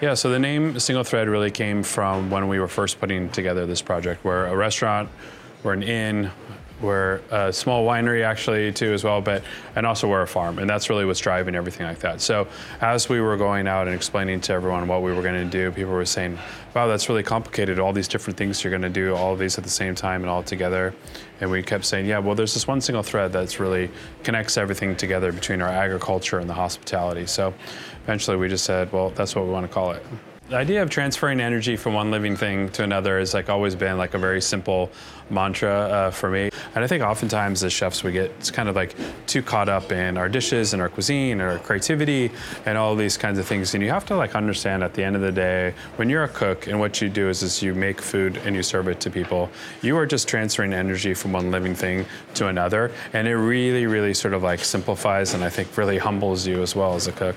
Yeah, so the name SingleThread really came from when we were first putting together this project. We're a restaurant, we're an inn, we're a small winery actually too as well, but and also we're a farm, and that's really what's driving everything like that. So as we were going out and explaining to everyone what we were going to do, people were saying, "Wow, that's really complicated. All these different things you're going to do, all of these at the same time and all together." And we kept saying, "Yeah, well, there's this one single thread that's really connects everything together between our agriculture and the hospitality." So eventually, we just said, "Well, that's what we want to call it." The idea of transferring energy from one living thing to another has like always been like a very simple mantra uh, for me. And I think oftentimes as chefs we get kind of like too caught up in our dishes and our cuisine and our creativity and all these kinds of things. And you have to like understand at the end of the day when you're a cook and what you do is is you make food and you serve it to people. You are just transferring energy from one living thing to another, and it really really sort of like simplifies and I think really humbles you as well as a cook.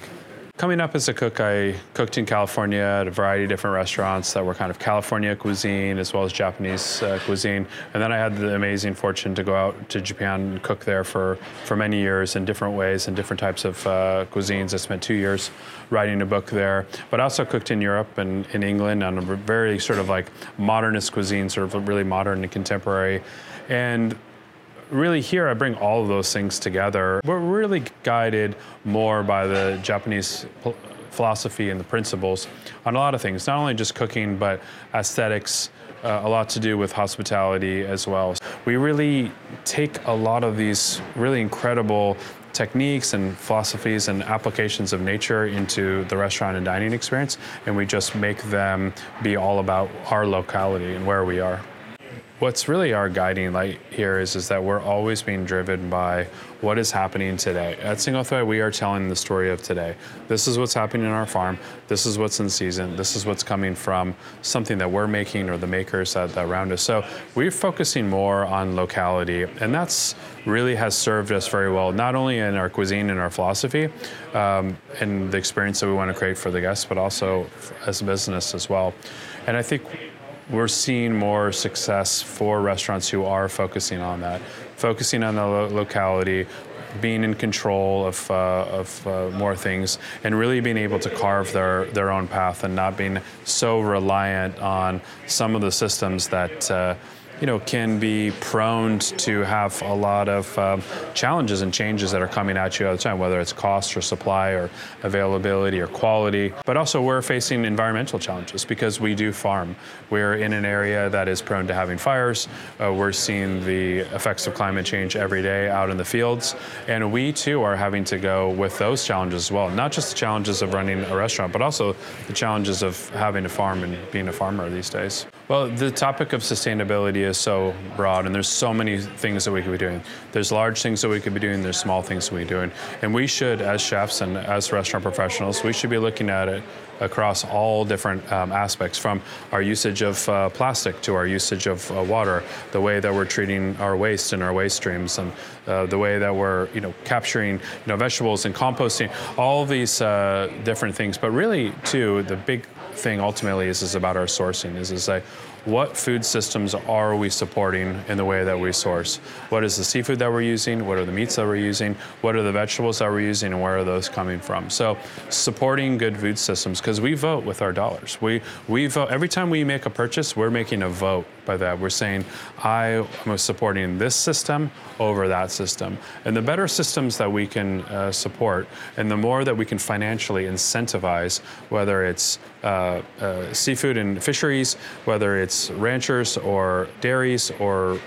Coming up as a cook, I cooked in California at a variety of different restaurants that were kind of California cuisine as well as Japanese uh, cuisine. And then I had the amazing fortune to go out to Japan and cook there for, for many years in different ways and different types of uh, cuisines. I spent two years writing a book there, but also cooked in Europe and in England on a very sort of like modernist cuisine, sort of really modern and contemporary. And really here I bring all of those things together. We're really guided more by the Japanese philosophy and the principles on a lot of things, not only just cooking, but aesthetics, uh, a lot to do with hospitality as well. We really take a lot of these really incredible techniques and philosophies and applications of nature into the restaurant and dining experience, and we just make them be all about our locality and where we are. What's really our guiding light here is, is that we're always being driven by what is happening today. At SingleThread, we are telling the story of today. This is what's happening in our farm. This is what's in season. This is what's coming from something that we're making or the makers that, that around us. So we're focusing more on locality, and that's really has served us very well, not only in our cuisine and our philosophy um, and the experience that we want to create for the guests, but also as a business as well. And I think we're seeing more success for restaurants who are focusing on that, focusing on the lo- locality, being in control of, uh, of uh, more things, and really being able to carve their, their own path and not being so reliant on some of the systems that. Uh, you know, can be prone to have a lot of um, challenges and changes that are coming at you all the time, whether it's cost or supply or availability or quality. But also, we're facing environmental challenges because we do farm. We're in an area that is prone to having fires. Uh, we're seeing the effects of climate change every day out in the fields. And we too are having to go with those challenges as well. Not just the challenges of running a restaurant, but also the challenges of having to farm and being a farmer these days. Well, the topic of sustainability is so broad, and there's so many things that we could be doing. There's large things that we could be doing, there's small things that we could be doing. And we should, as chefs and as restaurant professionals, we should be looking at it across all different um, aspects from our usage of uh, plastic to our usage of uh, water, the way that we're treating our waste and our waste streams, and uh, the way that we're you know capturing you know vegetables and composting, all these uh, different things. But really, too, the big thing ultimately is, is about our sourcing is to say what food systems are we supporting in the way that we source? What is the seafood that we're using? What are the meats that we're using? What are the vegetables that we're using and where are those coming from? So supporting good food systems because we vote with our dollars. We we vote every time we make a purchase, we're making a vote by that. We're saying I am supporting this system over that system. And the better systems that we can uh, support and the more that we can financially incentivize, whether it's uh, uh, seafood and fisheries, whether it's ranchers or dairies or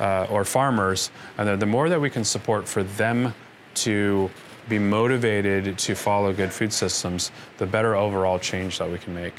uh, or farmers, and the more that we can support for them to be motivated to follow good food systems, the better overall change that we can make.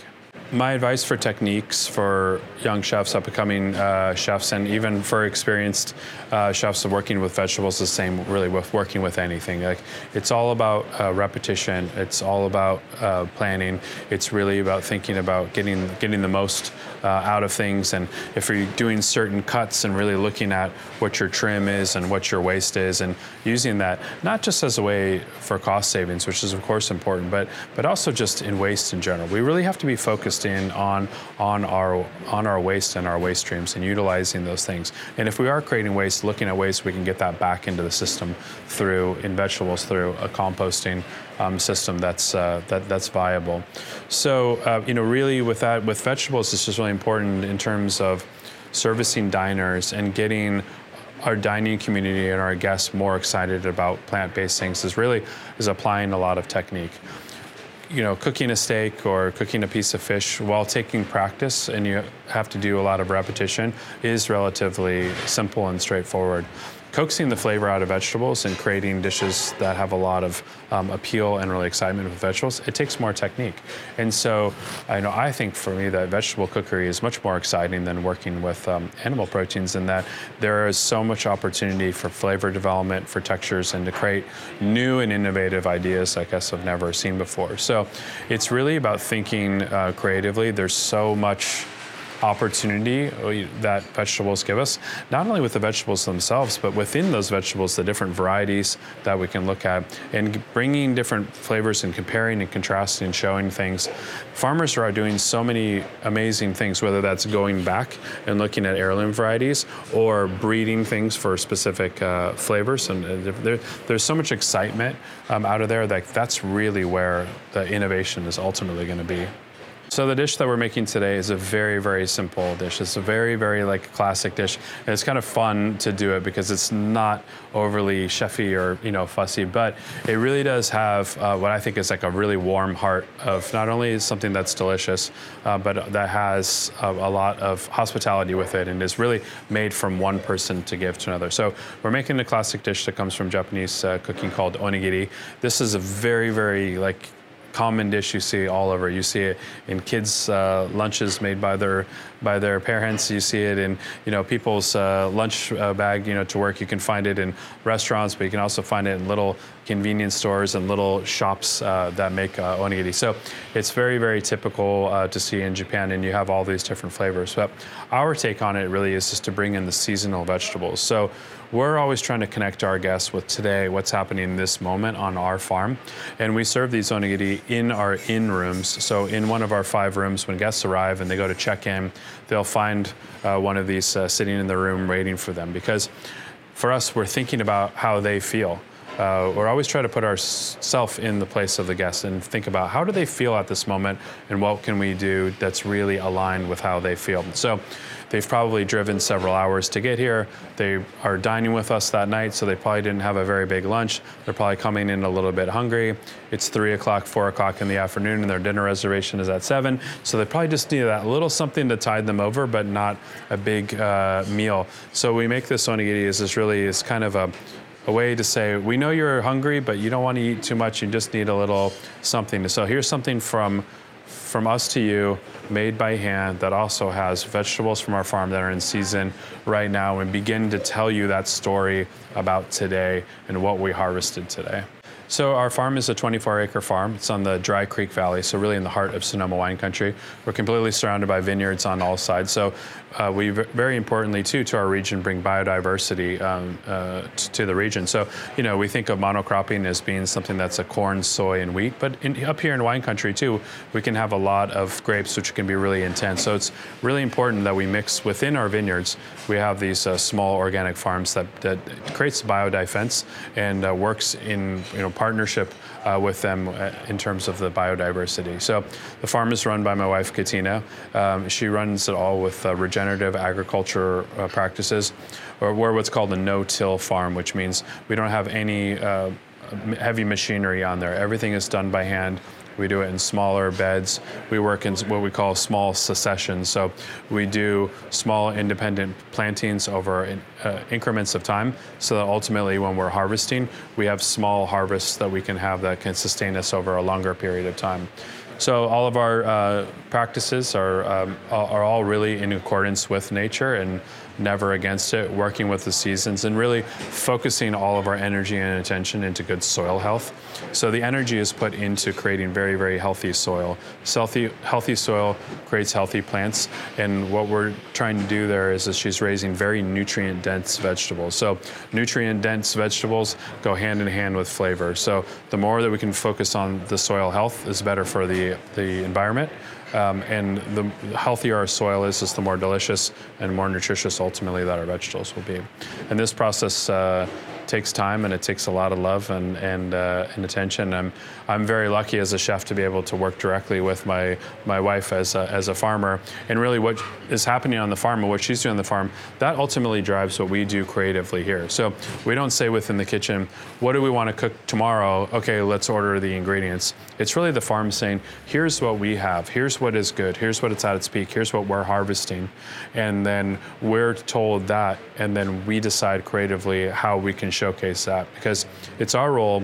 My advice for techniques for young chefs, up and coming uh, chefs, and even for experienced uh, chefs working with vegetables, is the same really with working with anything. Like it's all about uh, repetition. It's all about uh, planning. It's really about thinking about getting getting the most uh, out of things. And if you're doing certain cuts and really looking at what your trim is and what your waste is, and using that not just as a way for cost savings, which is of course important, but but also just in waste in general. We really have to be focused on on our on our waste and our waste streams and utilizing those things. And if we are creating waste, looking at waste, we can get that back into the system through in vegetables through a composting um, system that's uh, that that's viable. So uh, you know, really with that with vegetables, it's just really important in terms of servicing diners and getting our dining community and our guests more excited about plant-based things is really is applying a lot of technique you know, cooking a steak or cooking a piece of fish while taking practice and you have to do a lot of repetition is relatively simple and straightforward coaxing the flavor out of vegetables and creating dishes that have a lot of um, appeal and really excitement with vegetables, it takes more technique. And so I know I think for me that vegetable cookery is much more exciting than working with um, animal proteins in that there is so much opportunity for flavor development, for textures, and to create new and innovative ideas I guess I've never seen before. So it's really about thinking uh, creatively. There's so much opportunity that vegetables give us, not only with the vegetables themselves, but within those vegetables, the different varieties that we can look at, and bringing different flavors and comparing and contrasting and showing things. Farmers are doing so many amazing things, whether that's going back and looking at heirloom varieties or breeding things for specific uh, flavors. And uh, there, there's so much excitement um, out of there that that's really where the innovation is ultimately going to be. So the dish that we're making today is a very, very simple dish. It's a very, very like classic dish. And it's kind of fun to do it because it's not overly chefy or, you know, fussy, but it really does have uh, what I think is like a really warm heart of not only something that's delicious, uh, but that has a, a, lot of hospitality with it and is really made from one person to give to another. So we're making a classic dish that comes from Japanese uh, cooking called onigiri. This is a very, very like common dish you see all over. You see it in kids' uh, lunches made by their by their parents. You see it in you know people's uh, lunch uh, bag you know to work. You can find it in restaurants, but you can also find it in little convenience stores and little shops uh, that make uh, onigiri. So it's very very typical to see in Japan, and you have all these different flavors. But our take on it really is just to bring in the seasonal vegetables. So we're always trying to connect our guests with today, what's happening in this moment on our farm. And we serve these onigiri in our inn rooms. So in one of our five rooms, when guests arrive and they go to check in, they'll find uh, one of these uh, sitting in the room waiting for them. Because for us, we're thinking about how they feel. Uh, we're always trying to put ourselves in the place of the guest and think about how do they feel at this moment and what can we do that's really aligned with how they feel. So They've probably driven several hours to get here. They are dining with us that night, so they probably didn't have a very big lunch. They're probably coming in a little bit hungry. It's three o'clock, four o'clock in the afternoon, and their dinner reservation is at seven. So they probably just need that little something to tide them over, but not a big uh, meal. So we make this onigiri as this really is kind of a a way to say, we know you're hungry, but you don't want to eat too much. You just need a little something. So here's something from from us to you, made by hand, that also has vegetables from our farm that are in season right now, and begin to tell you that story about today and what we harvested today. So our farm is a 24-acre farm. It's on the Dry Creek Valley, so really in the heart of Sonoma wine country. We're completely surrounded by vineyards on all sides. So uh, we very importantly too to our region bring biodiversity um, uh, to the region. So you know we think of monocropping as being something that's a corn, soy, and wheat, but in, up here in wine country too, we can have a lot of grapes which can be really intense. So it's really important that we mix within our vineyards. We have these uh, small organic farms that, that creates biodefense and uh, works in you know partnership uh, with them uh, in terms of the biodiversity. So the farm is run by my wife, Katina. Um, she runs it all with uh, regenerative agriculture uh, practices, or we're what's called a no-till farm, which means we don't have any uh, heavy machinery on there. Everything is done by hand. We do it in smaller beds. We work in what we call small successions. So we do small independent plantings over in, uh, increments of time so that ultimately when we're harvesting, we have small harvests that we can have that can sustain us over a longer period of time. So all of our uh, practices are, um, are all really in accordance with nature and never against it, working with the seasons, and really focusing all of our energy and attention into good soil health. So the energy is put into creating very, very healthy soil. Healthy, healthy soil creates healthy plants, and what we're trying to do there is that she's raising very nutrient-dense vegetables. So nutrient-dense vegetables go hand in hand with flavor. So the more that we can focus on the soil health is better for the the, the environment. Um, and the healthier our soil is, is the more delicious and more nutritious ultimately that our vegetables will be. And this process uh, takes time and it takes a lot of love and and, uh, and attention. I'm I'm very lucky as a chef to be able to work directly with my my wife as a, as a farmer. And really, what is happening on the farm and what she's doing on the farm that ultimately drives what we do creatively here. So we don't say within the kitchen, what do we want to cook tomorrow? Okay, let's order the ingredients. It's really the farm saying, here's what we have. Here's what is good. Here's what it's at its peak. Here's what we're harvesting, and then we're told that, and then we decide creatively how we can showcase that because it's our role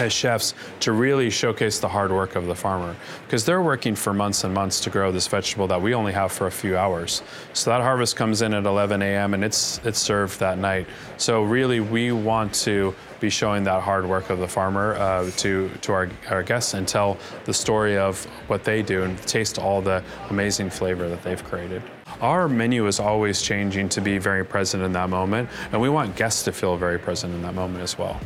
as chefs to really showcase the hard work of the farmer because they're working for months and months to grow this vegetable that we only have for a few hours. So that harvest comes in at 11 a.m. and it's it's served that night. So really, we want to be showing that hard work of the farmer uh, to to our, our guests and tell the story of what they do and taste all the amazing flavor that they've created. Our menu is always changing to be very present in that moment, and we want guests to feel very present in that moment as well.